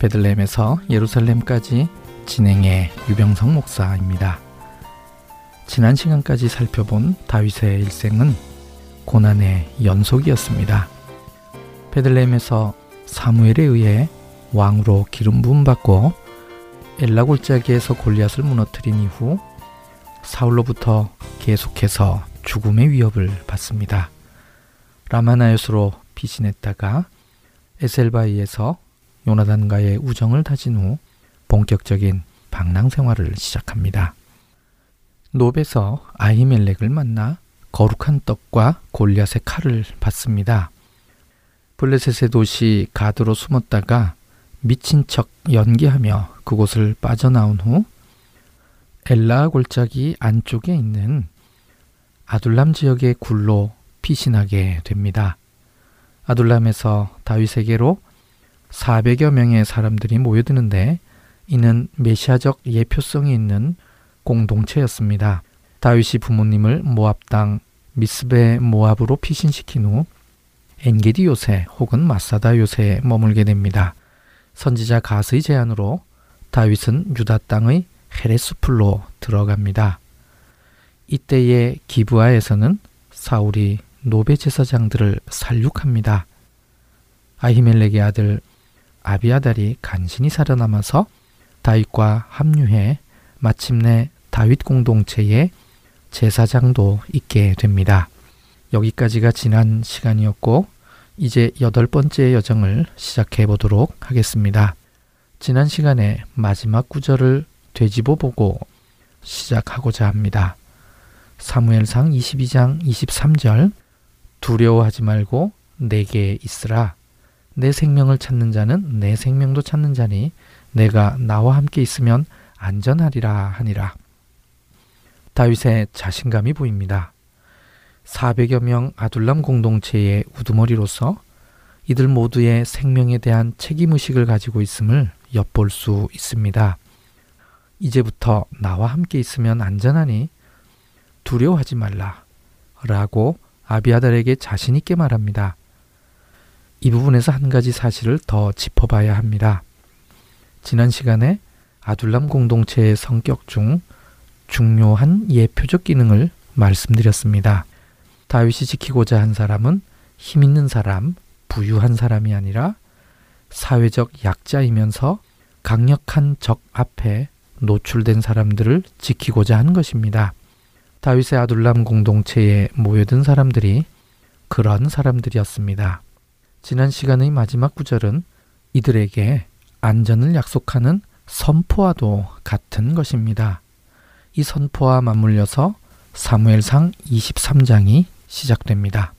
베들레헴에서 예루살렘까지 진행의 유병성 목사입니다. 지난 시간까지 살펴본 다윗의 일생은 고난의 연속이었습니다. 베들레헴에서 사무엘에 의해 왕으로 기름 부음 받고 엘라 골짜기에서 골리앗을 무너뜨린 이후 사울로부터 계속해서 죽음의 위협을 받습니다. 라마나요스로 피신했다가 에셀바이에서 요나단과의 우정을 다진 후 본격적인 방랑 생활을 시작합니다. 노베서 아히멜렉을 만나 거룩한 떡과 골리앗의 칼을 받습니다. 블레셋의 도시 가드로 숨었다가 미친 척 연기하며 그곳을 빠져나온 후 엘라 골짜기 안쪽에 있는 아둘람 지역의 굴로 피신하게 됩니다. 아둘람에서 다윗에게로 400여 명의 사람들이 모여드는데 이는 메시아적 예표성이 있는 공동체였습니다. 다윗이 부모님을 모압 당 미스베 모압으로 피신시킨 후 엔게디 요새 혹은 마사다 요새에 머물게 됩니다. 선지자 가스의 제안으로 다윗은 유다 땅의 헤레스풀로 들어갑니다. 이때의 기브아에서는 사울이 노베 제사장들을 살육합니다. 아히멜렉의 아들 아비아달이 간신히 살아남아서 다윗과 합류해 마침내 다윗 공동체의 제사장도 있게 됩니다. 여기까지가 지난 시간이었고 이제 여덟 번째 여정을 시작해 보도록 하겠습니다. 지난 시간에 마지막 구절을 되짚어 보고 시작하고자 합니다. 사무엘상 22장 23절 두려워하지 말고 내게 있으라 내 생명을 찾는 자는 내 생명도 찾는 자니 내가 나와 함께 있으면 안전하리라 하니라. 다윗의 자신감이 보입니다. 400여 명 아둘람 공동체의 우두머리로서 이들 모두의 생명에 대한 책임의식을 가지고 있음을 엿볼 수 있습니다. 이제부터 나와 함께 있으면 안전하니 두려워하지 말라. 라고 아비아달에게 자신있게 말합니다. 이 부분에서 한 가지 사실을 더 짚어봐야 합니다. 지난 시간에 아둘람 공동체의 성격 중 중요한 예표적 기능을 말씀드렸습니다. 다윗이 지키고자 한 사람은 힘 있는 사람, 부유한 사람이 아니라 사회적 약자이면서 강력한 적 앞에 노출된 사람들을 지키고자 한 것입니다. 다윗의 아둘람 공동체에 모여든 사람들이 그런 사람들이었습니다. 지난 시간의 마지막 구절은 이들에게 안전을 약속하는 선포와도 같은 것입니다. 이 선포와 맞물려서 사무엘상 23장이 시작됩니다.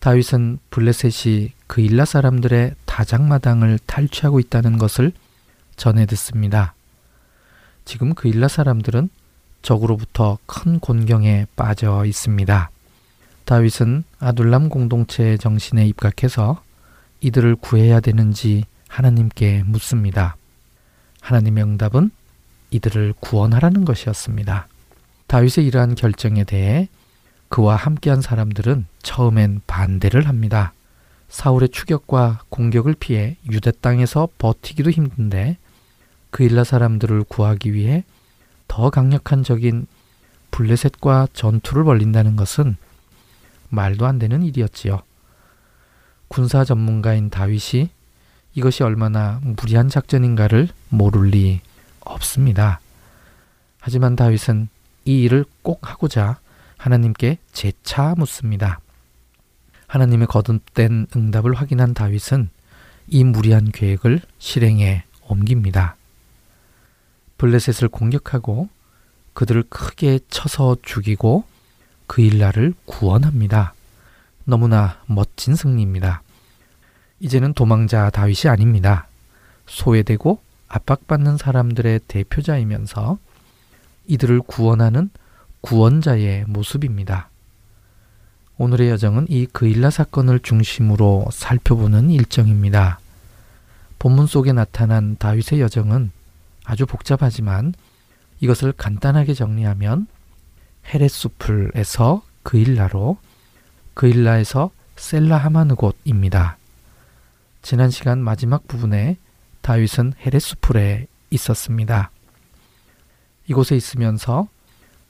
다윗은 블레셋이 그일라 사람들의 다장마당을 탈취하고 있다는 것을 전해 듣습니다. 지금 그일라 사람들은 적으로부터 큰 곤경에 빠져 있습니다. 다윗은 아둘람 공동체의 정신에 입각해서 이들을 구해야 되는지 하나님께 묻습니다. 하나님의 응답은 이들을 구원하라는 것이었습니다. 다윗의 이러한 결정에 대해 그와 함께한 사람들은 처음엔 반대를 합니다. 사울의 추격과 공격을 피해 유대 땅에서 버티기도 힘든데 그일라 사람들을 구하기 위해 더 강력한 적인 블레셋과 전투를 벌린다는 것은 말도 안 되는 일이었지요. 군사 전문가인 다윗이 이것이 얼마나 무리한 작전인가를 모를 리 없습니다. 하지만 다윗은 이 일을 꼭 하고자 하나님께 재차 묻습니다. 하나님의 거듭된 응답을 확인한 다윗은 이 무리한 계획을 실행에 옮깁니다. 블레셋을 공격하고 그들을 크게 쳐서 죽이고 그 일날을 구원합니다. 너무나 멋진 승리입니다. 이제는 도망자 다윗이 아닙니다. 소외되고 압박받는 사람들의 대표자이면서 이들을 구원하는 구원자의 모습입니다. 오늘의 여정은 이 그일라 사건을 중심으로 살펴보는 일정입니다. 본문 속에 나타난 다윗의 여정은 아주 복잡하지만 이것을 간단하게 정리하면 헤레수풀에서 그일라로 그일라에서 셀라 하마느 곳입니다. 지난 시간 마지막 부분에 다윗은 헤레수풀에 있었습니다. 이곳에 있으면서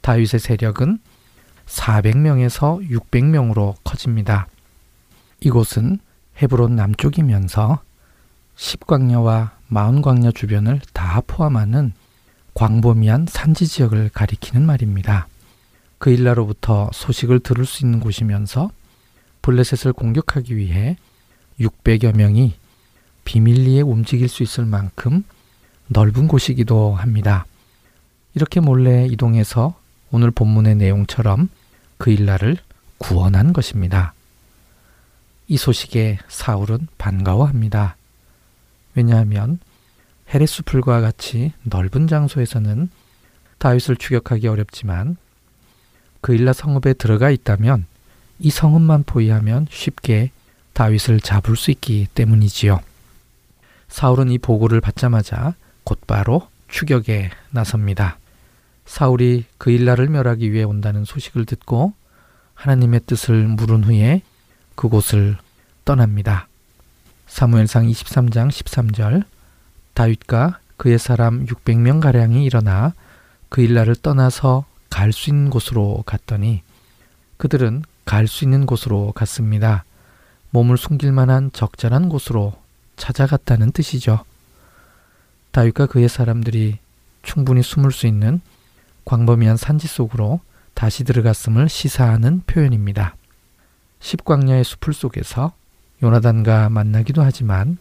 다윗의 세력은 400명에서 600명으로 커집니다. 이곳은 헤브론 남쪽이면서 10광야와 마흔광야 주변을 다 포함하는 광범위한 산지 지역을 가리키는 말입니다. 그 일라로부터 소식을 들을 수 있는 곳이면서 블레셋을 공격하기 위해 600여 명이 비밀리에 움직일 수 있을 만큼 넓은 곳이기도 합니다. 이렇게 몰래 이동해서 오늘 본문의 내용처럼 그 일날을 구원한 것입니다. 이 소식에 사울은 반가워합니다. 왜냐하면 헤레스 풀과 같이 넓은 장소에서는 다윗을 추격하기 어렵지만 그 일라 성읍에 들어가 있다면 이 성읍만 포위하면 쉽게 다윗을 잡을 수 있기 때문이지요. 사울은 이 보고를 받자마자 곧바로 추격에 나섭니다. 사울이 그 일날을 멸하기 위해 온다는 소식을 듣고 하나님의 뜻을 물은 후에 그곳을 떠납니다. 사무엘상 23장 13절 다윗과 그의 사람 600명 가량이 일어나 그 일날을 떠나서 갈 수 있는 곳으로 갔더니 그들은 갈 수 있는 곳으로 갔습니다. 몸을 숨길 만한 적절한 곳으로 찾아갔다는 뜻이죠. 다윗과 그의 사람들이 충분히 숨을 수 있는 광범위한 산지 속으로 다시 들어갔음을 시사하는 표현입니다. 십광야의 수풀 속에서 요나단과 만나기도 하지만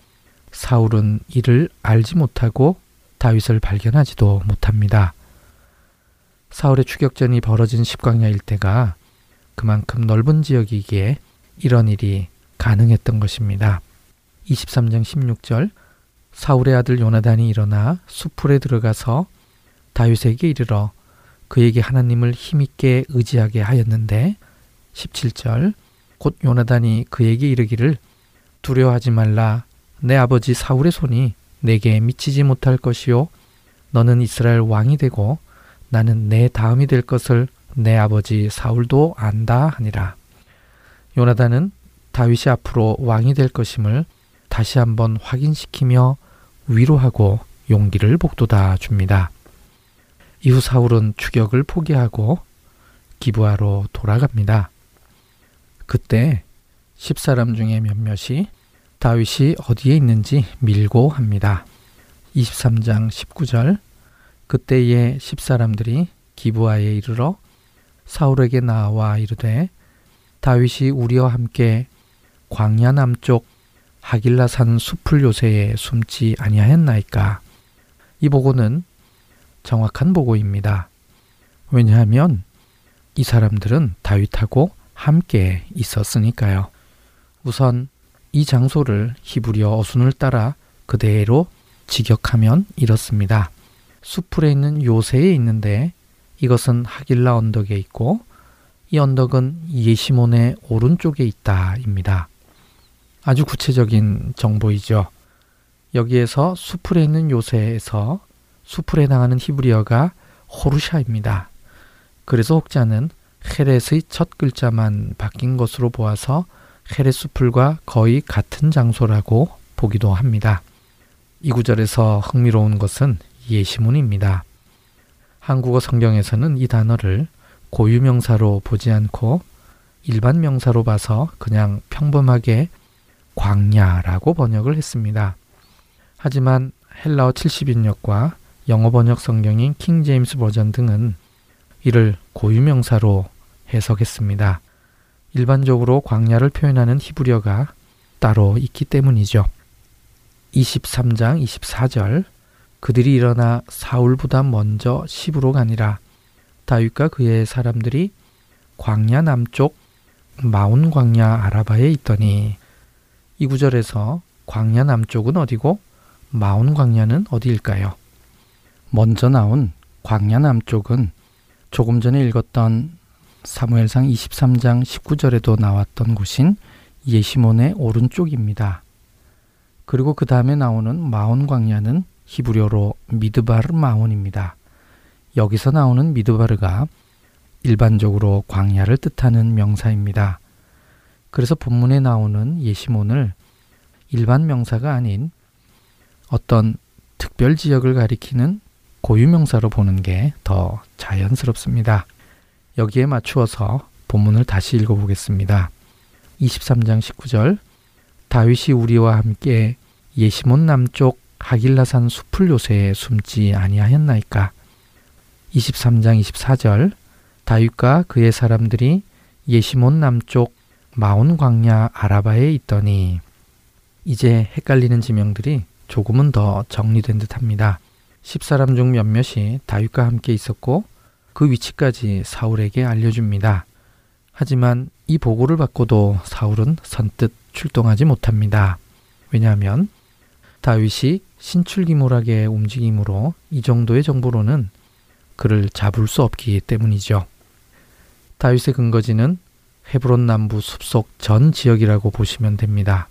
사울은 이를 알지 못하고 다윗을 발견하지도 못합니다. 사울의 추격전이 벌어진 십광야 일대가 그만큼 넓은 지역이기에 이런 일이 가능했던 것입니다. 23장 16절 사울의 아들 요나단이 일어나 수풀에 들어가서 다윗에게 이르러 그에게 하나님을 힘있게 의지하게 하였는데 17절 곧 요나단이 그에게 이르기를 두려워하지 말라 내 아버지 사울의 손이 내게 미치지 못할 것이요 너는 이스라엘 왕이 되고 나는 내 다음이 될 것을 내 아버지 사울도 안다 하니라 요나단은 다윗이 앞으로 왕이 될 것임을 다시 한번 확인시키며 위로하고 용기를 복돋아 줍니다. 이후 사울은 추격을 포기하고 기부하러 돌아갑니다. 그때 십사람 중에 몇몇이 다윗이 어디에 있는지 밀고 합니다. 23장 19절 그때의 십사람들이 기부하에 이르러 사울에게 나와 이르되 다윗이 우리와 함께 광야 남쪽 하길라산 숲을 요새에 숨지 아니하였나이까 이 보고는 정확한 보고입니다. 왜냐하면 이 사람들은 다윗하고 함께 있었으니까요. 우선 이 장소를 히브리어 어순을 따라 그대로 직역하면 이렇습니다. 수풀에 있는 요새에 있는데 이것은 하길라 언덕에 있고 이 언덕은 예시몬의 오른쪽에 있다입니다. 아주 구체적인 정보이죠. 여기에서 수풀에 있는 요새에서 수풀에 해당하는 히브리어가 호르샤입니다. 그래서 혹자는 헤렛의 첫 글자만 바뀐 것으로 보아서 헤렛 수풀과 거의 같은 장소라고 보기도 합니다. 이 구절에서 흥미로운 것은 예시문입니다. 한국어 성경에서는 이 단어를 고유명사로 보지 않고 일반 명사로 봐서 그냥 평범하게 광야라고 번역을 했습니다. 하지만 헬라어 70인역과 영어 번역 성경인 킹 제임스 버전 등은 이를 고유명사로 해석했습니다. 일반적으로 광야를 표현하는 히브리어가 따로 있기 때문이죠. 23장 24절 그들이 일어나 사울보다 먼저 시부로 가니라 다윗과 그의 사람들이 광야 남쪽 마운 광야 아라바에 있더니 이 구절에서 광야 남쪽은 어디고 마운 광야는 어디일까요? 먼저 나온 광야 남쪽은 조금 전에 읽었던 사무엘상 23장 19절에도 나왔던 곳인 예시몬의 오른쪽입니다. 그리고 그 다음에 나오는 마온 광야는 히브리어로 미드바르 마온입니다. 여기서 나오는 미드바르가 일반적으로 광야를 뜻하는 명사입니다. 그래서 본문에 나오는 예시몬을 일반 명사가 아닌 어떤 특별 지역을 가리키는 고유명사로 보는 게 더 자연스럽습니다. 여기에 맞추어서 본문을 다시 읽어보겠습니다. 23장 19절 다윗이 우리와 함께 예시몬 남쪽 하길라산 숲을 요새에 숨지 아니하였나이까 23장 24절 다윗과 그의 사람들이 예시몬 남쪽 마온 광야 아라바에 있더니 이제 헷갈리는 지명들이 조금은 더 정리된 듯합니다. 10사람 중 몇몇이 다윗과 함께 있었고 그 위치까지 사울에게 알려줍니다. 하지만 이 보고를 받고도 사울은 선뜻 출동하지 못합니다. 왜냐하면 다윗이 신출기몰하게 움직임으로 이 정도의 정보로는 그를 잡을 수 없기 때문이죠. 다윗의 근거지는 헤브론 남부 숲속 전 지역이라고 보시면 됩니다.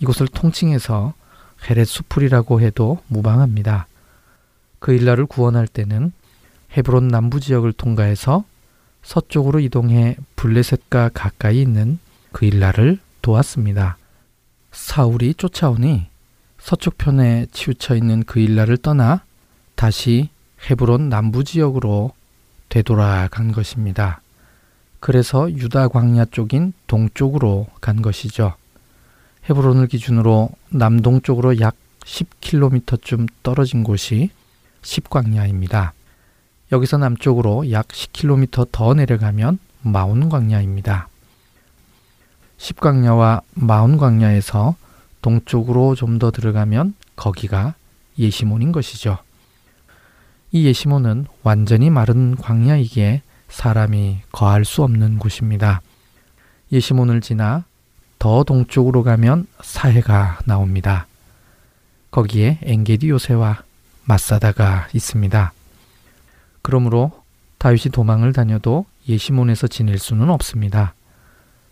이곳을 통칭해서 헤렛 수풀이라고 해도 무방합니다. 그 일라를 구원할 때는 헤브론 남부 지역을 통과해서 서쪽으로 이동해 블레셋과 가까이 있는 그 일라를 도왔습니다. 사울이 쫓아오니 서쪽 편에 치우쳐 있는 그 일라를 떠나 다시 헤브론 남부 지역으로 되돌아간 것입니다. 그래서 유다 광야 쪽인 동쪽으로 간 것이죠. 헤브론을 기준으로 남동쪽으로 약 10km쯤 떨어진 곳이 십광야입니다. 여기서 남쪽으로 약 10km 더 내려가면 마운 광야입니다. 십광야와 마운 광야에서 동쪽으로 좀 더 들어가면 거기가 예시몬인 것이죠. 이 예시몬은 완전히 마른 광야이기에 사람이 거할 수 없는 곳입니다. 예시몬을 지나 더 동쪽으로 가면 사해가 나옵니다. 거기에 엥게디 요새와 마사다가 있습니다. 그러므로 다윗이 도망을 다녀도 예시몬에서 지낼 수는 없습니다.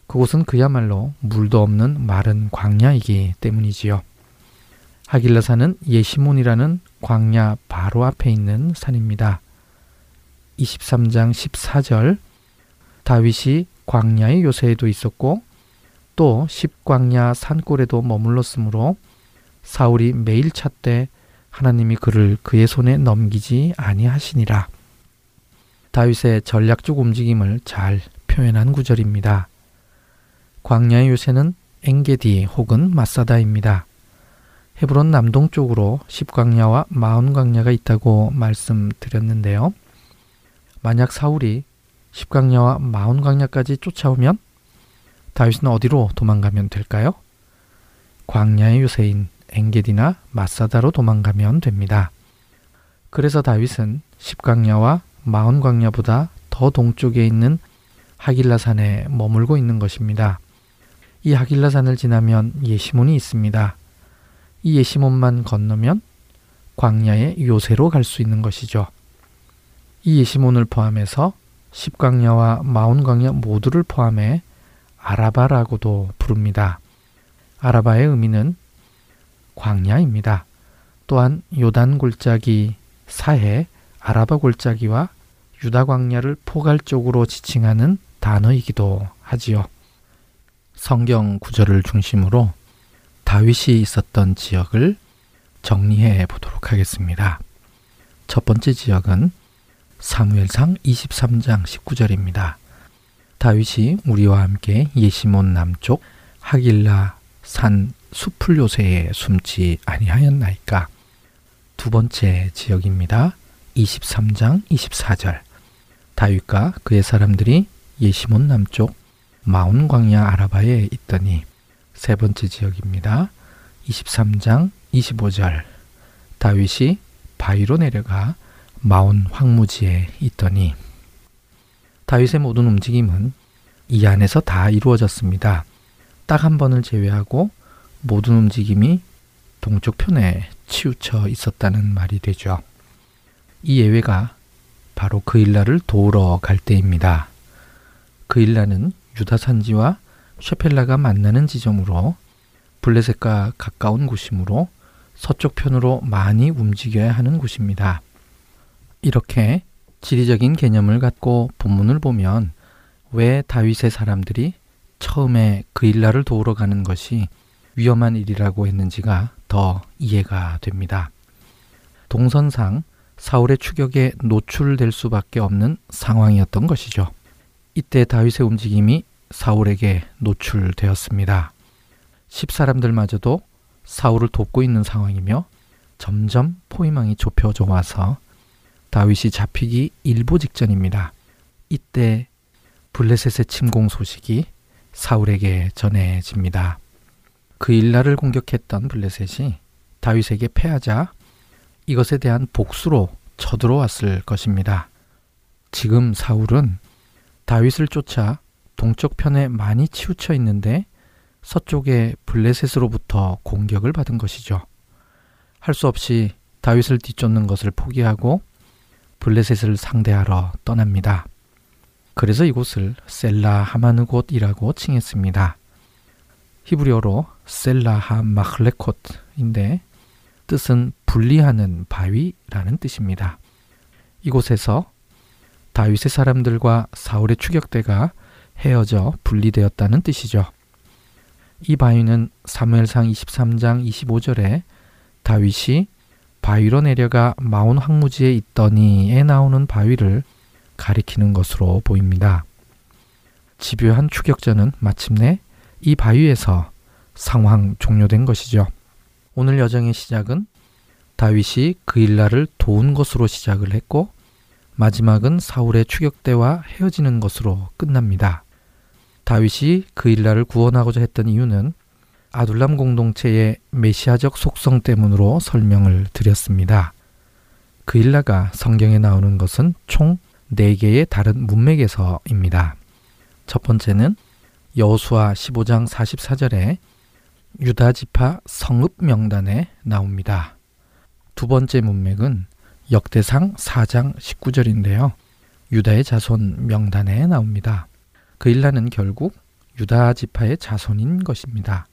그곳은 그야말로 물도 없는 마른 광야이기 때문이지요. 하길라 산은 예시몬이라는 광야 바로 앞에 있는 산입니다. 23장 14절 다윗이 광야의 요새에도 있었고 또 십광야 산골에도 머물렀으므로 사울이 매일 찾되 하나님이 그를 그의 손에 넘기지 아니하시니라. 다윗의 전략적 움직임을 잘 표현한 구절입니다. 광야의 요새는 엥게디 혹은 마사다입니다. 헤브론 남동쪽으로 십광야와 마흔광야가 있다고 말씀드렸는데요. 만약 사울이 십광야와 마흔광야까지 쫓아오면 다윗은 어디로 도망가면 될까요? 광야의 요새인 엥게디나 마사다로 도망가면 됩니다. 그래서 다윗은 십광야와 마흔광야보다 더 동쪽에 있는 하길라산에 머물고 있는 것입니다. 이 하길라산을 지나면 예시몬이 있습니다. 이 예시몬만 건너면 광야의 요새로 갈 수 있는 것이죠. 이 예시몬을 포함해서 십광야와 마운광야 모두를 포함해 아라바라고도 부릅니다. 아라바의 의미는 광야입니다. 또한 요단 골짜기 사해 아라바 골짜기와 유다 광야를 포괄적으로 지칭하는 단어이기도 하지요. 성경 구절을 중심으로 다윗이 있었던 지역을 정리해 보도록 하겠습니다. 첫 번째 지역은 사무엘상 23장 19절입니다. 다윗이 우리와 함께 예시몬 남쪽 하길라 산 숲을 요새에 숨지 아니하였나이까. 두 번째 지역입니다. 23장 24절. 다윗과 그의 사람들이 예시몬 남쪽 마온 광야 아라바에 있더니 세 번째 지역입니다. 23장 25절. 다윗이 바위로 내려가 마온 황무지에 있더니 다윗의 모든 움직임은 이 안에서 다 이루어졌습니다. 딱 한 번을 제외하고 모든 움직임이 동쪽 편에 치우쳐 있었다는 말이 되죠. 이 예외가 바로 그 일라를 도우러 갈 때입니다. 그 일라는 유다 산지와 쉐펠라가 만나는 지점으로 블레셋과 가까운 곳이므로 서쪽 편으로 많이 움직여야 하는 곳입니다. 이렇게 지리적인 개념을 갖고 본문을 보면 왜 다윗의 사람들이 처음에 그 일라를 도우러 가는 것이 위험한 일이라고 했는지가 더 이해가 됩니다. 동선상 사울의 추격에 노출될 수밖에 없는 상황이었던 것이죠. 이때 다윗의 움직임이 사울에게 노출되었습니다. 십사람들마저도 사울을 돕고 있는 상황이며 점점 포위망이 좁혀져 와서 다윗이 잡히기 일보 직전입니다. 이때 블레셋의 침공 소식이 사울에게 전해집니다. 그 일날을 공격했던 블레셋이 다윗에게 패하자 이것에 대한 복수로 쳐들어왔을 것입니다. 지금 사울은 다윗을 쫓아 동쪽 편에 많이 치우쳐 있는데 서쪽의 블레셋으로부터 공격을 받은 것이죠. 할 수 없이 다윗을 뒤쫓는 것을 포기하고 블레셋을 상대하러 떠납니다. 그래서 이곳을 셀라 하마느 곳이라고 칭했습니다. 히브리어로 셀라 하 마클레콧인데 뜻은 분리하는 바위라는 뜻입니다. 이곳에서 다윗의 사람들과 사울의 추격대가 헤어져 분리되었다는 뜻이죠. 이 바위는 사무엘상 23장 25절에 다윗이 바위로 내려가 마온 황무지에 있더니에 나오는 바위를 가리키는 것으로 보입니다. 집요한 추격전은 마침내 이 바위에서 상황 종료된 것이죠. 오늘 여정의 시작은 다윗이 그 일날을 도운 것으로 시작을 했고 마지막은 사울의 추격대와 헤어지는 것으로 끝납니다. 다윗이 그 일날을 구원하고자 했던 이유는 아둘람 공동체의 메시아적 속성 때문으로 설명을 드렸습니다. 그 일라가 성경에 나오는 것은 총 4개의 다른 문맥에서입니다. 첫 번째는 여호수아 15장 44절에 유다 지파 성읍 명단에 나옵니다. 두 번째 문맥은 역대상 4장 19절인데요. 유다의 자손 명단에 나옵니다. 그 일라는 결국 유다 지파의 자손인 것입니다.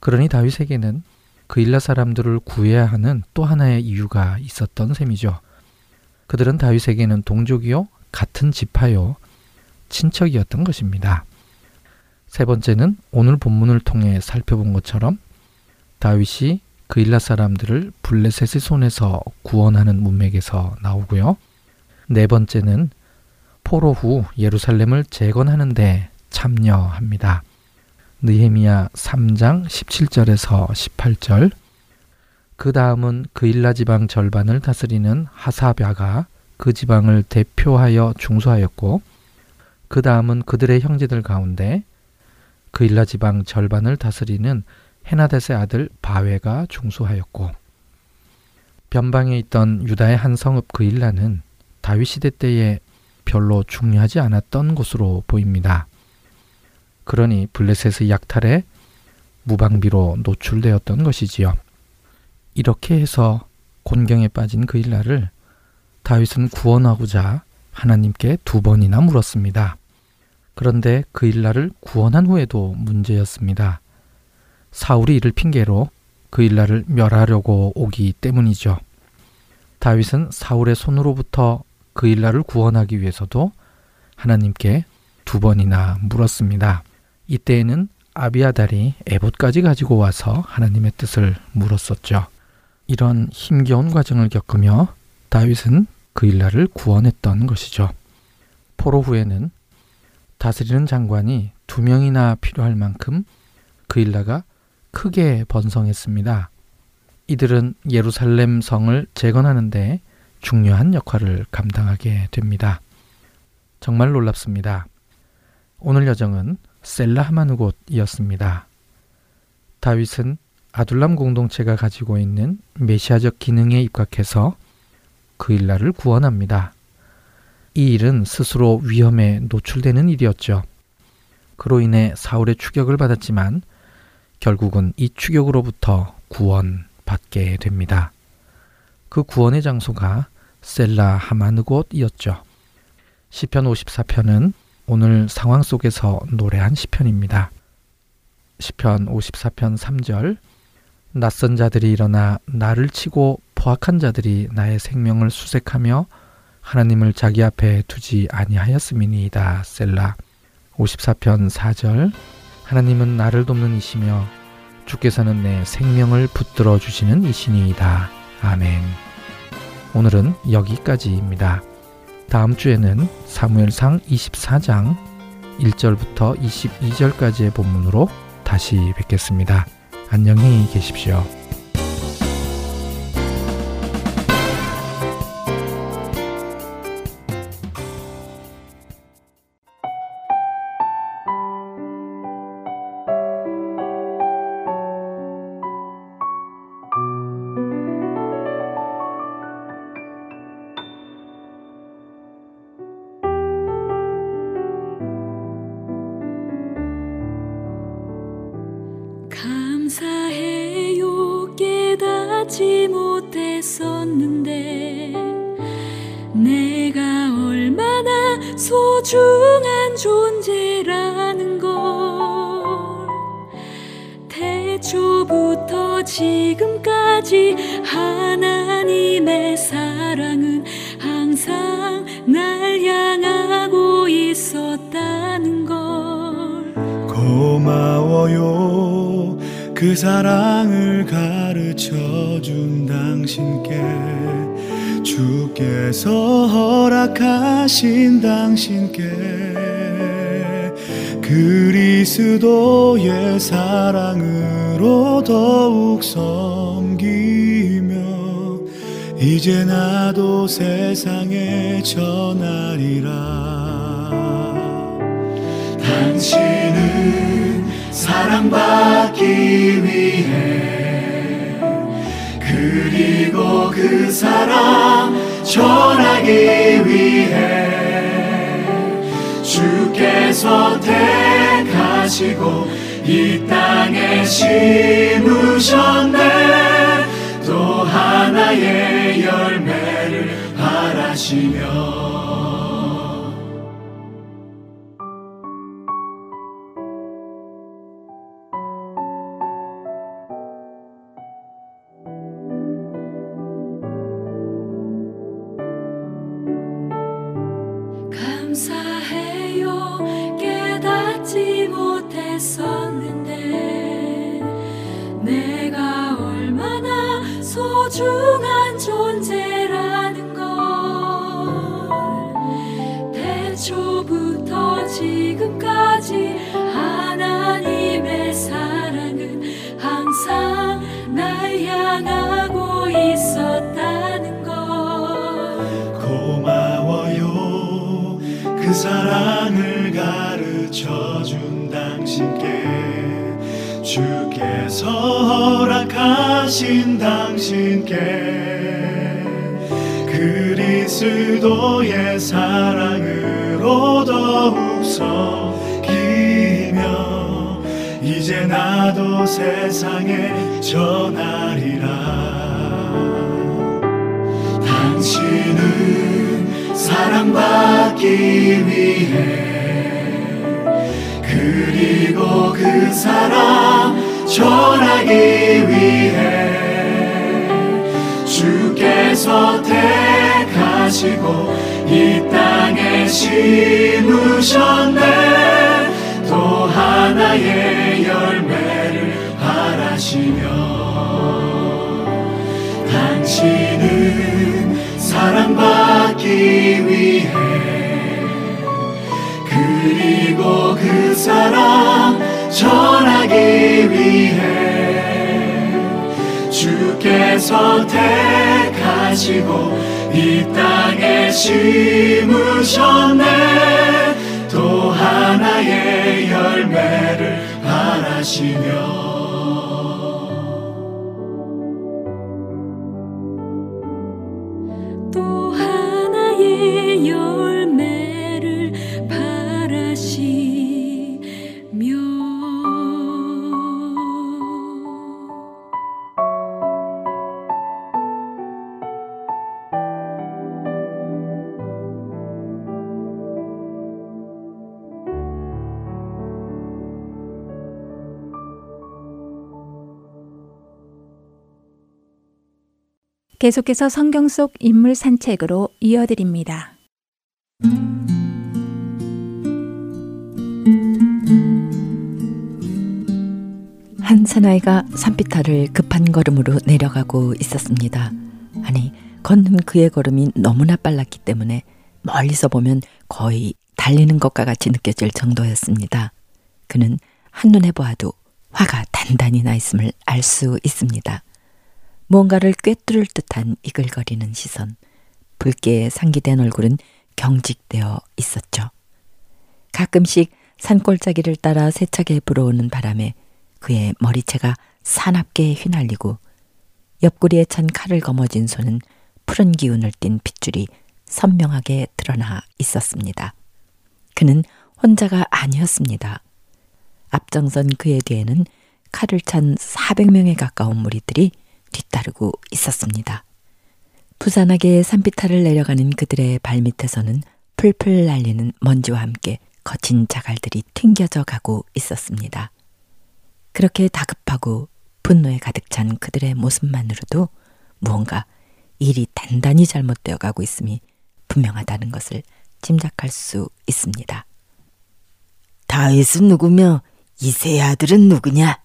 그러니 다윗에게는 그 일라 사람들을 구해야 하는 또 하나의 이유가 있었던 셈이죠. 그들은 다윗에게는 동족이요, 같은 지파요, 친척이었던 것입니다. 세 번째는 오늘 본문을 통해 살펴본 것처럼 다윗이 그 일라 사람들을 블레셋의 손에서 구원하는 문맥에서 나오고요. 네 번째는 포로 후 예루살렘을 재건하는데 참여합니다. 느헤미야 3장 17절에서 18절 그 다음은 그 일라 지방 절반을 다스리는 하사랴가 그 지방을 대표하여 중수하였고 그 다음은 그들의 형제들 가운데 그 일라 지방 절반을 다스리는 헤나데스의 아들 바웨가 중수하였고 변방에 있던 유다의 한 성읍 그 일라는 다윗 시대 때에 별로 중요하지 않았던 곳으로 보입니다. 그러니 블레셋의 약탈에 무방비로 노출되었던 것이지요. 이렇게 해서 곤경에 빠진 그 일날을 다윗은 구원하고자 하나님께 두 번이나 물었습니다. 그런데 그 일날을 구원한 후에도 문제였습니다. 사울이 이를 핑계로 그 일날을 멸하려고 오기 때문이죠. 다윗은 사울의 손으로부터 그 일날을 구원하기 위해서도 하나님께 두 번이나 물었습니다. 이때에는 아비아달이 에봇까지 가지고 와서 하나님의 뜻을 물었었죠. 이런 힘겨운 과정을 겪으며 다윗은 그 일날을 구원했던 것이죠. 포로 후에는 다스리는 장관이 두 명이나 필요할 만큼 그 일라가 크게 번성했습니다. 이들은 예루살렘 성을 재건하는데 중요한 역할을 감당하게 됩니다. 정말 놀랍습니다. 오늘 여정은 셀라 하마누 곳이었습니다. 다윗은 아둘람 공동체가 가지고 있는 메시아적 기능에 입각해서 그 일라를 구원합니다. 이 일은 스스로 위험에 노출되는 일이었죠. 그로 인해 사울의 추격을 받았지만 결국은 이 추격으로부터 구원받게 됩니다. 그 구원의 장소가 셀라 하마느 곳이었죠. 시편 54편은 오늘 상황 속에서 노래한 시편입니다. 시편 54편 3절 낯선 자들이 일어나 나를 치고 포악한 자들이 나의 생명을 수색하며 하나님을 자기 앞에 두지 아니하였음이니이다. 셀라 54편 4절 하나님은 나를 돕는 이시며 주께서는 내 생명을 붙들어 주시는 이시니이다. 아멘. 오늘은 여기까지입니다. 다음 주에는 사무엘상 24장 1절부터 22절까지의 본문으로 다시 뵙겠습니다. 안녕히 계십시오. 이제 나도 세상에 전하리라. 당신은 사랑받기 위해 그리고 그 사랑 전하기 위해 주께서 택하시고 이 땅에 심으셨네. 또 하나의 열매를 바라시며 당신께 그리스도의 사랑으로 더욱 섬기며 이제 나도 세상에 전하리라. 당신은 사랑받기 위해 그리고 그 사랑 전하기 위해 택하시고 이 땅에 심으셨네. 또 하나의 열매를 바라시며 당신은 사랑받기 위해 그리고 그 사랑 전하기 위해 주 주께서 택하시고 이 땅 에 심으셨네. 또 하나의 열매를 바라시며 계속해서 성경 속 인물 산책으로 이어드립니다. 한 사나이가 산비탈을 급한 걸음으로 내려가고 있었습니다. 아니, 걷는 그의 걸음이 너무나 빨랐기 때문에 멀리서 보면 거의 달리는 것과 같이 느껴질 정도였습니다. 그는 한눈에 보아도 화가 단단히 나 있음을 알 수 있습니다. 무언가를 꿰뚫을 듯한 이글거리는 시선, 붉게 상기된 얼굴은 경직되어 있었죠. 가끔씩 산골짜기를 따라 세차게 불어오는 바람에 그의 머리채가 사납게 휘날리고 옆구리에 찬 칼을 거머쥔 손은 푸른 기운을 띤 핏줄이 선명하게 드러나 있었습니다. 그는 혼자가 아니었습니다. 앞장선 그의 뒤에는 칼을 찬 400명에 가까운 무리들이 뒤따르고 있었습니다. 부산하게 산비탈을 내려가는 그들의 발밑에서는 풀풀 날리는 먼지와 함께 거친 자갈들이 튕겨져 가고 있었습니다. 그렇게 다급하고 분노에 가득 찬 그들의 모습만으로도 무언가 일이 단단히 잘못되어 가고 있음이 분명하다는 것을 짐작할 수 있습니다. 다윗은 누구며 이세 아들은 누구냐?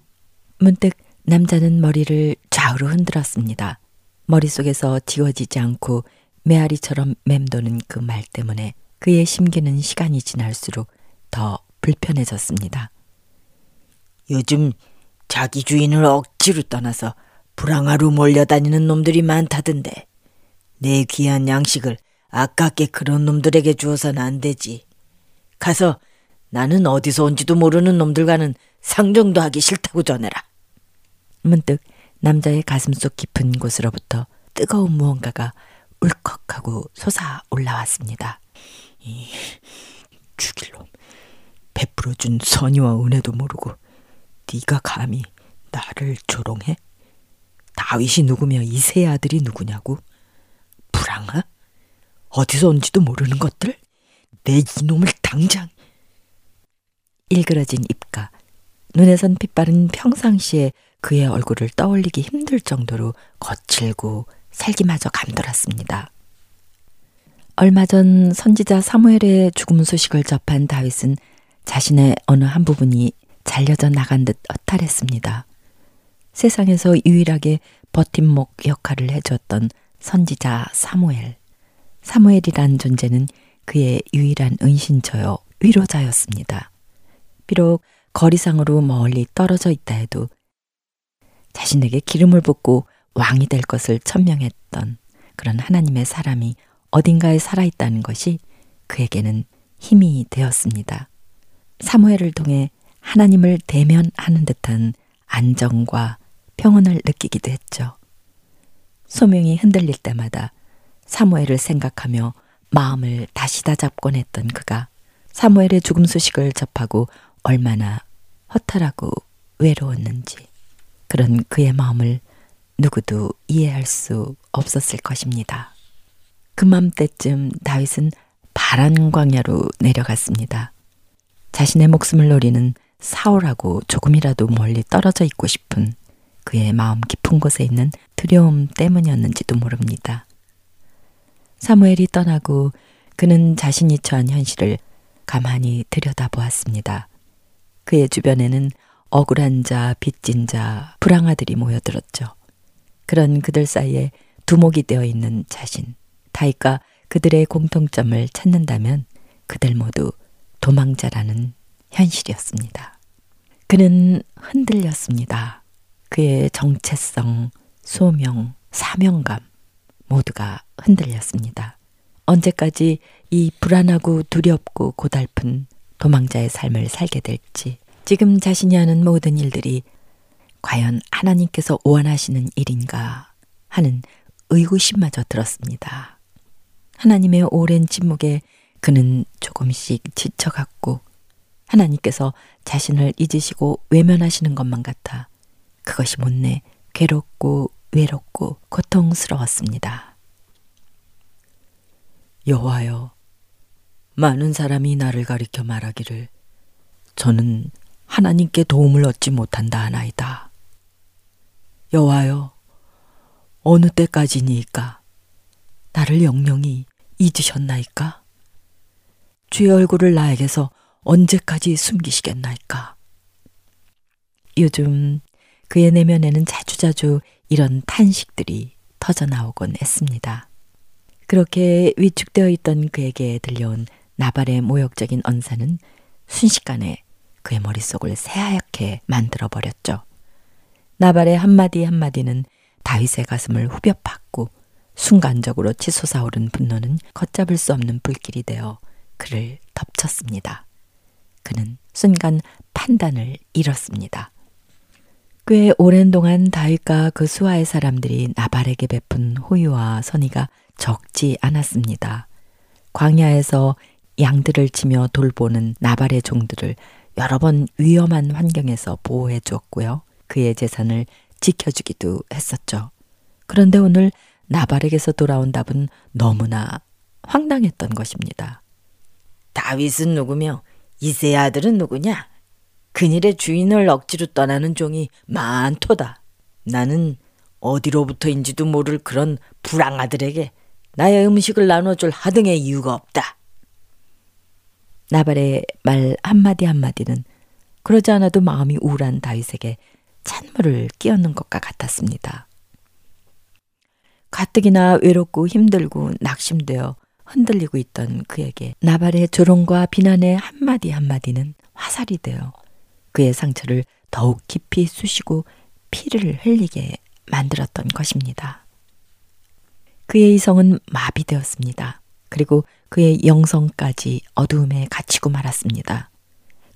문득 남자는 머리를 좌우로 흔들었습니다. 머릿속에서 지워지지 않고 메아리처럼 맴도는 그 말 때문에 그의 심기는 시간이 지날수록 더 불편해졌습니다. 요즘 자기 주인을 억지로 떠나서 불황하로 몰려다니는 놈들이 많다던데 내 귀한 양식을 아깝게 그런 놈들에게 주어서는 안 되지. 가서 나는 어디서 온지도 모르는 놈들과는 상정도 하기 싫다고 전해라. 문득 남자의 가슴 속 깊은 곳으로부터 뜨거운 무언가가 울컥하고 솟아 올라왔습니다. 이 죽일 놈, 베풀어준 선의와 은혜도 모르고 네가 감히 나를 조롱해? 다윗이 누구며 이세 아들이 누구냐고? 불황아? 어디서 온지도 모르는 것들? 내 이놈을 당장! 일그러진 입가, 눈에선 핏바른 평상시에 그의 얼굴을 떠올리기 힘들 정도로 거칠고 살기마저 감돌았습니다. 얼마 전 선지자 사무엘의 죽음 소식을 접한 다윗은 자신의 어느 한 부분이 잘려져 나간 듯 허탈했습니다. 세상에서 유일하게 버팀목 역할을 해줬던 선지자 사무엘. 사무엘이란 존재는 그의 유일한 은신처요 위로자였습니다. 비록 거리상으로 멀리 떨어져 있다 해도 자신에게 기름을 붓고 왕이 될 것을 천명했던 그런 하나님의 사람이 어딘가에 살아있다는 것이 그에게는 힘이 되었습니다. 사무엘을 통해 하나님을 대면하는 듯한 안정과 평온을 느끼기도 했죠. 소명이 흔들릴 때마다 사무엘을 생각하며 마음을 다시 다잡곤 했던 그가 사무엘의 죽음 소식을 접하고 얼마나 허탈하고 외로웠는지. 그런 그의 마음을 누구도 이해할 수 없었을 것입니다. 그맘때쯤 다윗은 바란 광야로 내려갔습니다. 자신의 목숨을 노리는 사울하고 조금이라도 멀리 떨어져 있고 싶은 그의 마음 깊은 곳에 있는 두려움 때문이었는지도 모릅니다. 사무엘이 떠나고 그는 자신이 처한 현실을 가만히 들여다보았습니다. 그의 주변에는 억울한 자, 빚진 자, 불황아들이 모여들었죠. 그런 그들 사이에 두목이 되어 있는 자신, 다이가 그들의 공통점을 찾는다면 그들 모두 도망자라는 현실이었습니다. 그는 흔들렸습니다. 그의 정체성, 소명, 사명감 모두가 흔들렸습니다. 언제까지 이 불안하고 두렵고 고달픈 도망자의 삶을 살게 될지 지금 자신이 하는 모든 일들이 과연 하나님께서 원하시는 일인가 하는 의구심마저 들었습니다. 하나님의 오랜 침묵에 그는 조금씩 지쳐갔고 하나님께서 자신을 잊으시고 외면하시는 것만 같아 그것이 못내 괴롭고 외롭고 고통스러웠습니다. 여호와여, 많은 사람이 나를 가리켜 말하기를 저는 하나님께 도움을 얻지 못한다 하나이다. 여호와여, 어느 때까지니까 나를 영영히 잊으셨나이까? 주의 얼굴을 나에게서 언제까지 숨기시겠나이까? 요즘 그의 내면에는 자주자주 이런 탄식들이 터져 나오곤 했습니다. 그렇게 위축되어 있던 그에게 들려온 나발의 모욕적인 언사는 순식간에 그의 머릿속을 새하얗게 만들어 버렸죠. 나발의 한마디 한마디는 다윗의 가슴을 후벼 팠고 순간적으로 치솟아오른 분노는 걷잡을 수 없는 불길이 되어 그를 덮쳤습니다. 그는 순간 판단을 잃었습니다. 꽤 오랜 동안 다윗과 그 수하의 사람들이 나발에게 베푼 호유와 선의가 적지 않았습니다. 광야에서 양들을 치며 돌보는 나발의 종들을 여러 번 위험한 환경에서 보호해 주었고요. 그의 재산을 지켜주기도 했었죠. 그런데 오늘 나발에게서 돌아온 답은 너무나 황당했던 것입니다. 다윗은 누구며 이세 아들은 누구냐? 그일의 주인을 억지로 떠나는 종이 많도다. 나는 어디로부터인지도 모를 그런 불황아들에게 나의 음식을 나눠줄 하등의 이유가 없다. 나발의 말 한마디 한마디는 그러지 않아도 마음이 우울한 다윗에게 찬물을 끼얹는 것과 같았습니다. 가뜩이나 외롭고 힘들고 낙심되어 흔들리고 있던 그에게 나발의 조롱과 비난의 한마디 한마디는 화살이 되어 그의 상처를 더욱 깊이 쑤시고 피를 흘리게 만들었던 것입니다. 그의 이성은 마비되었습니다. 그리고 그의 영성까지 어두움에 갇히고 말았습니다.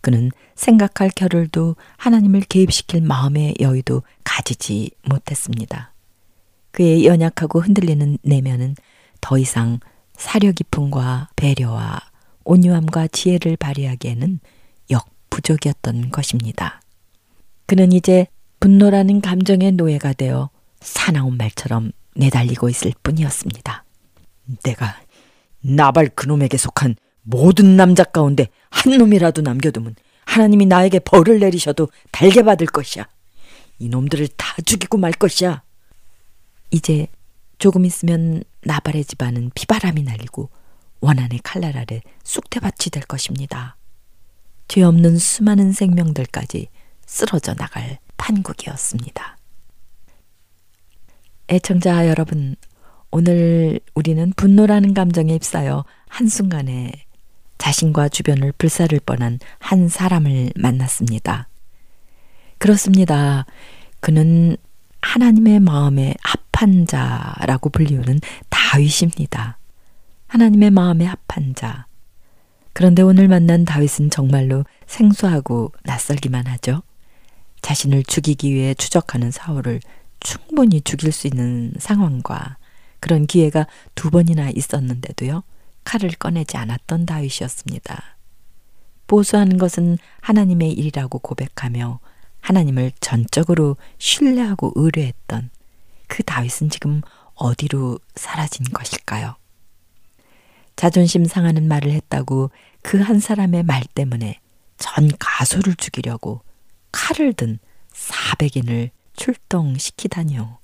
그는 생각할 겨를도 하나님을 개입시킬 마음의 여유도 가지지 못했습니다. 그의 연약하고 흔들리는 내면은 더 이상 사려 깊음과 배려와 온유함과 지혜를 발휘하기에는 역부족이었던 것입니다. 그는 이제 분노라는 감정의 노예가 되어 사나운 말처럼 내달리고 있을 뿐이었습니다. 내가 나발 그놈에게 속한 모든 남자 가운데 한 놈이라도 남겨두면 하나님이 나에게 벌을 내리셔도 달게 받을 것이야. 이놈들을 다 죽이고 말 것이야. 이제 조금 있으면 나발의 집안은 비바람이 날리고 원한의 칼날 아래 쑥대밭이 될 것입니다. 죄 없는 수많은 생명들까지 쓰러져 나갈 판국이었습니다. 애청자 여러분, 오늘 우리는 분노라는 감정에 휩싸여 한순간에 자신과 주변을 불사를 뻔한 한 사람을 만났습니다. 그렇습니다. 그는 하나님의 마음에 합한 자라고 불리우는 다윗입니다. 하나님의 마음에 합한 자. 그런데 오늘 만난 다윗은 정말로 생소하고 낯설기만 하죠. 자신을 죽이기 위해 추적하는 사울을 충분히 죽일 수 있는 상황과 그런 기회가 두 번이나 있었는데도요, 칼을 꺼내지 않았던 다윗이었습니다. 보수하는 것은 하나님의 일이라고 고백하며 하나님을 전적으로 신뢰하고 의뢰했던 그 다윗은 지금 어디로 사라진 것일까요? 자존심 상하는 말을 했다고 그 한 사람의 말 때문에 전 가수를 죽이려고 칼을 든 400인을 출동시키다니요.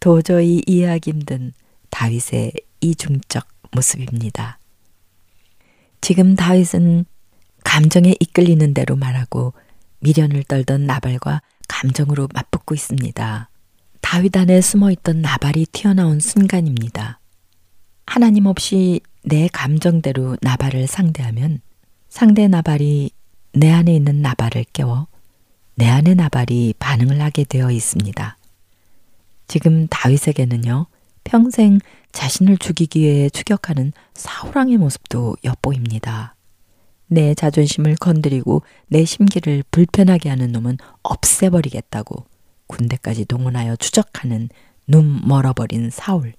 도저히 이해하기 힘든 다윗의 이중적 모습입니다. 지금 다윗은 감정에 이끌리는 대로 말하고 미련을 떨던 나발과 감정으로 맞붙고 있습니다. 다윗 안에 숨어 있던 나발이 튀어나온 순간입니다. 하나님 없이 내 감정대로 나발을 상대하면 상대 나발이 내 안에 있는 나발을 깨워 내 안의 나발이 반응을 하게 되어 있습니다. 지금 다윗에게는요, 평생 자신을 죽이기 위해 추격하는 사울왕의 모습도 엿보입니다. 내 자존심을 건드리고 내 심기를 불편하게 하는 놈은 없애버리겠다고 군대까지 동원하여 추적하는 눈 멀어버린 사울.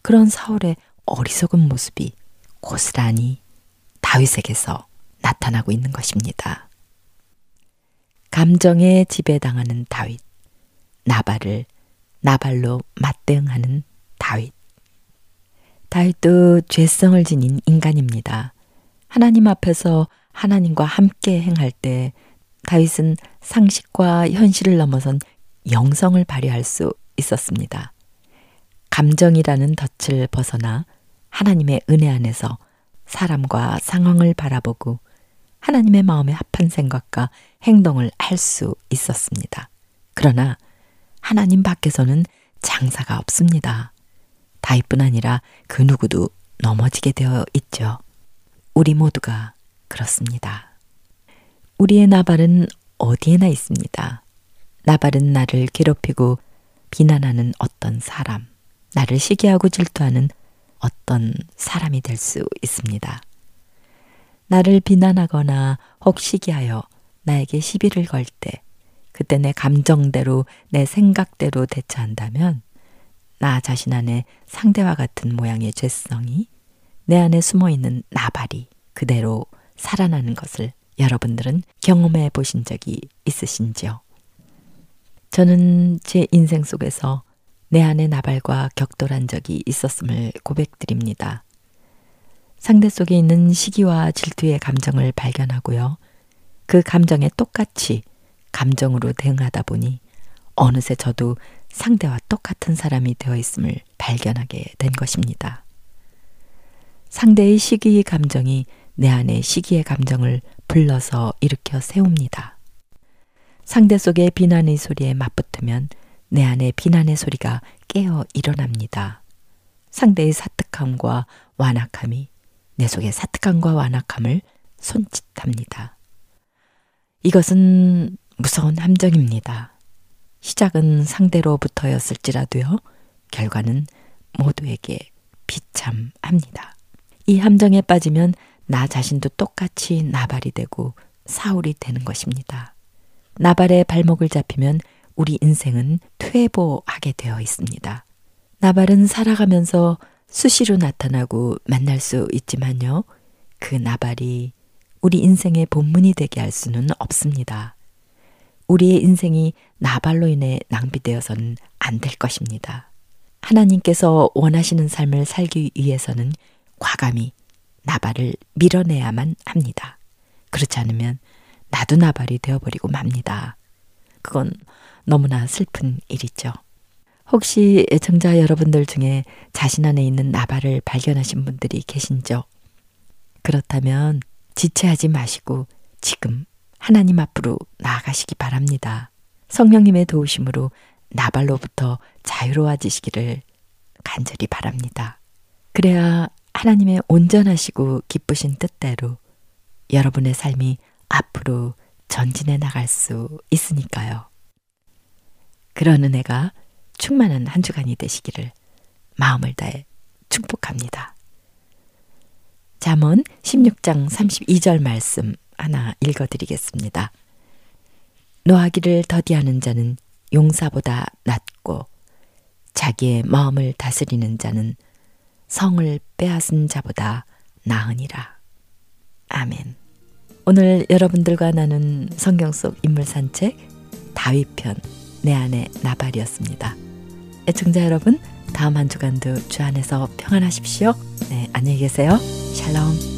그런 사울의 어리석은 모습이 고스란히 다윗에게서 나타나고 있는 것입니다. 감정에 지배당하는 다윗, 나발을 나발로 맞대응하는 다윗. 다윗도 죄성을 지닌 인간입니다. 하나님 앞에서 하나님과 함께 행할 때 다윗은 상식과 현실을 넘어선 영성을 발휘할 수 있었습니다. 감정이라는 덫을 벗어나 하나님의 은혜 안에서 사람과 상황을 바라보고 하나님의 마음에 합한 생각과 행동을 할 수 있었습니다. 그러나 하나님 밖에서는 장사가 없습니다. 다윗뿐 아니라 그 누구도 넘어지게 되어 있죠. 우리 모두가 그렇습니다. 우리의 나발은 어디에나 있습니다. 나발은 나를 괴롭히고 비난하는 어떤 사람, 나를 시기하고 질투하는 어떤 사람이 될 수 있습니다. 나를 비난하거나 혹 시기하여 나에게 시비를 걸 때, 그때 내 감정대로, 내 생각대로 대처한다면, 나 자신 안에 상대와 같은 모양의 죄성이 내 안에 숨어 있는 나발이 그대로 살아나는 것을 여러분들은 경험해 보신 적이 있으신지요? 저는 제 인생 속에서 내 안에 나발과 격돌한 적이 있었음을 고백드립니다. 상대 속에 있는 시기와 질투의 감정을 발견하고요. 그 감정에 똑같이 감정으로 대응하다 보니 어느새 저도 상대와 똑같은 사람이 되어 있음을 발견하게 된 것입니다. 상대의 시기의 감정이 내 안에 시기의 감정을 불러서 일으켜 세웁니다. 상대 속의 비난의 소리에 맞붙으면 내 안에 비난의 소리가 깨어 일어납니다. 상대의 사특함과 완악함이 내 속의 사특함과 완악함을 손짓합니다. 이것은 무서운 함정입니다. 시작은 상대로부터였을지라도요, 결과는 모두에게 비참합니다. 이 함정에 빠지면 나 자신도 똑같이 나발이 되고 사울이 되는 것입니다. 나발의 발목을 잡히면 우리 인생은 퇴보하게 되어 있습니다. 나발은 살아가면서 수시로 나타나고 만날 수 있지만요. 그 나발이 우리 인생의 본문이 되게 할 수는 없습니다. 우리의 인생이 나발로 인해 낭비되어서는 안 될 것입니다. 하나님께서 원하시는 삶을 살기 위해서는 과감히 나발을 밀어내야만 합니다. 그렇지 않으면 나도 나발이 되어버리고 맙니다. 그건 너무나 슬픈 일이죠. 혹시 애청자 여러분들 중에 자신 안에 있는 나발을 발견하신 분들이 계신죠? 그렇다면 지체하지 마시고 지금 하나님 앞으로 나아가시기 바랍니다. 성령님의 도우심으로 나발로부터 자유로워지시기를 간절히 바랍니다. 그래야 하나님의 온전하시고 기쁘신 뜻대로 여러분의 삶이 앞으로 전진해 나갈 수 있으니까요. 그런 은혜가 충만한 한 주간이 되시기를 마음을 다해 축복합니다. 잠언 16장 32절 말씀 하나 읽어 드리겠습니다. 노하기를 더디하는 자는 용사보다 낫고 자기의 마음을 다스리는 자는 성을 빼앗은 자보다 나으니라. 아멘. 오늘 여러분들과 나눈 성경 속 인물 산책 다윗편 내 안에 나발이었습니다. 애청자 여러분, 다음 한 주간도 주 안에서 평안하십시오. 네, 안녕히 계세요. 샬롬.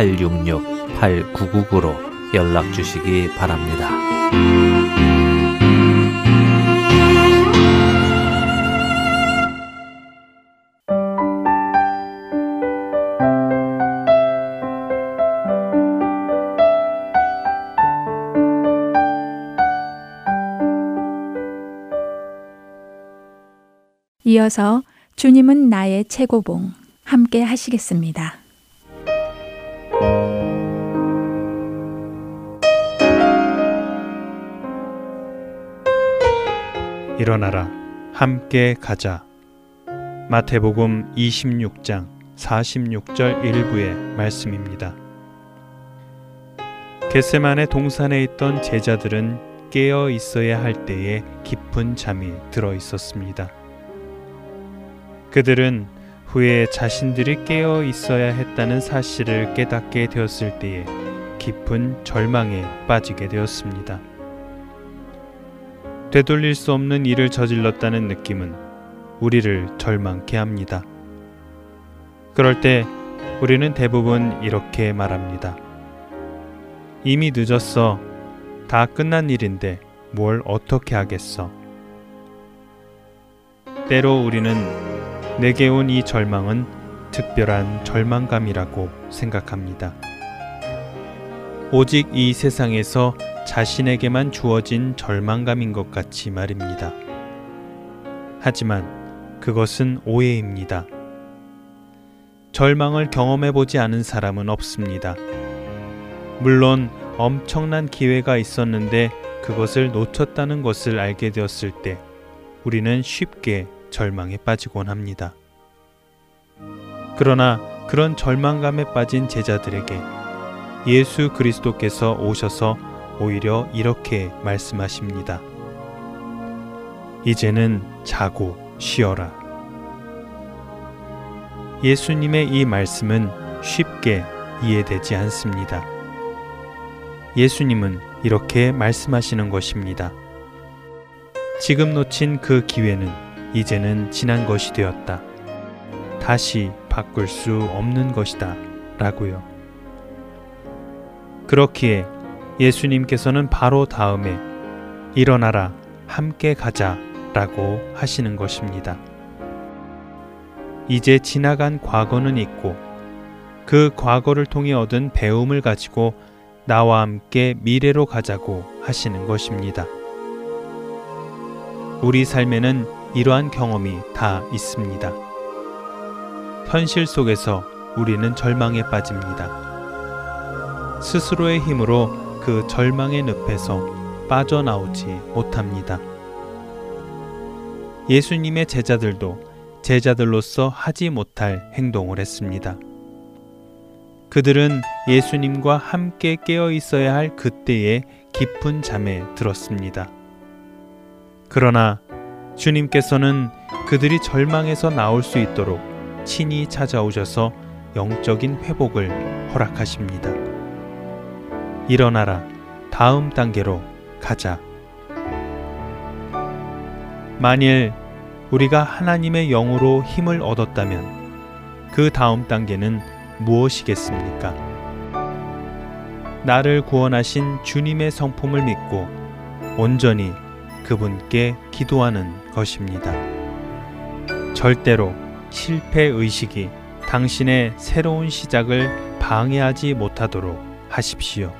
602-866-8999로 연락 주시기 바랍니다. 이어서 주님은 나의 최고봉 함께 하시겠습니다. 일어나라 함께 가자 마태복음 26장 46절 일부의 말씀입니다. 겟세만의 동산에 있던 제자들은 깨어 있어야 할 때에 깊은 잠이 들어 있었습니다. 그들은 후에 자신들이 깨어 있어야 했다는 사실을 깨닫게 되었을 때에 깊은 절망에 빠지게 되었습니다. 되돌릴 수 없는 일을 저질렀다는 느낌은 우리를 절망케 합니다. 그럴 때 우리는 대부분 이렇게 말합니다. 이미 늦었어. 다 끝난 일인데 뭘 어떻게 하겠어. 때로 우리는 내게 온 이 절망은 특별한 절망감이라고 생각합니다. 오직 이 세상에서 자신에게만 주어진 절망감인 것 같이 말입니다. 하지만 그것은 오해입니다. 절망을 경험해 보지 않은 사람은 없습니다. 물론 엄청난 기회가 있었는데 그것을 놓쳤다는 것을 알게 되었을 때 우리는 쉽게 절망에 빠지곤 합니다. 그러나 그런 절망감에 빠진 제자들에게 예수 그리스도께서 오셔서 오히려 이렇게 말씀하십니다. 이제는 자고 쉬어라. 예수님의 이 말씀은 쉽게 이해되지 않습니다. 예수님은 이렇게 말씀하시는 것입니다. 지금 놓친 그 기회는 이제는 지난 것이 되었다. 다시 바꿀 수 없는 것이다. 라고요. 그렇기에 예수님께서는 바로 다음에 일어나라, 함께 가자 라고 하시는 것입니다. 이제 지나간 과거는 있고 그 과거를 통해 얻은 배움을 가지고 나와 함께 미래로 가자고 하시는 것입니다. 우리 삶에는 이러한 경험이 다 있습니다. 현실 속에서 우리는 절망에 빠집니다. 스스로의 힘으로 그 절망의 늪에서 빠져나오지 못합니다. 예수님의 제자들도 제자들로서 하지 못할 행동을 했습니다. 그들은 예수님과 함께 깨어 있어야 할 그때의 깊은 잠에 들었습니다. 그러나 주님께서는 그들이 절망에서 나올 수 있도록 친히 찾아오셔서 영적인 회복을 허락하십니다. 일어나라. 다음 단계로 가자. 만일 우리가 하나님의 영으로 힘을 얻었다면 그 다음 단계는 무엇이겠습니까? 나를 구원하신 주님의 성품을 믿고 온전히 그분께 기도하는 것입니다. 절대로 실패 의식이 당신의 새로운 시작을 방해하지 못하도록 하십시오.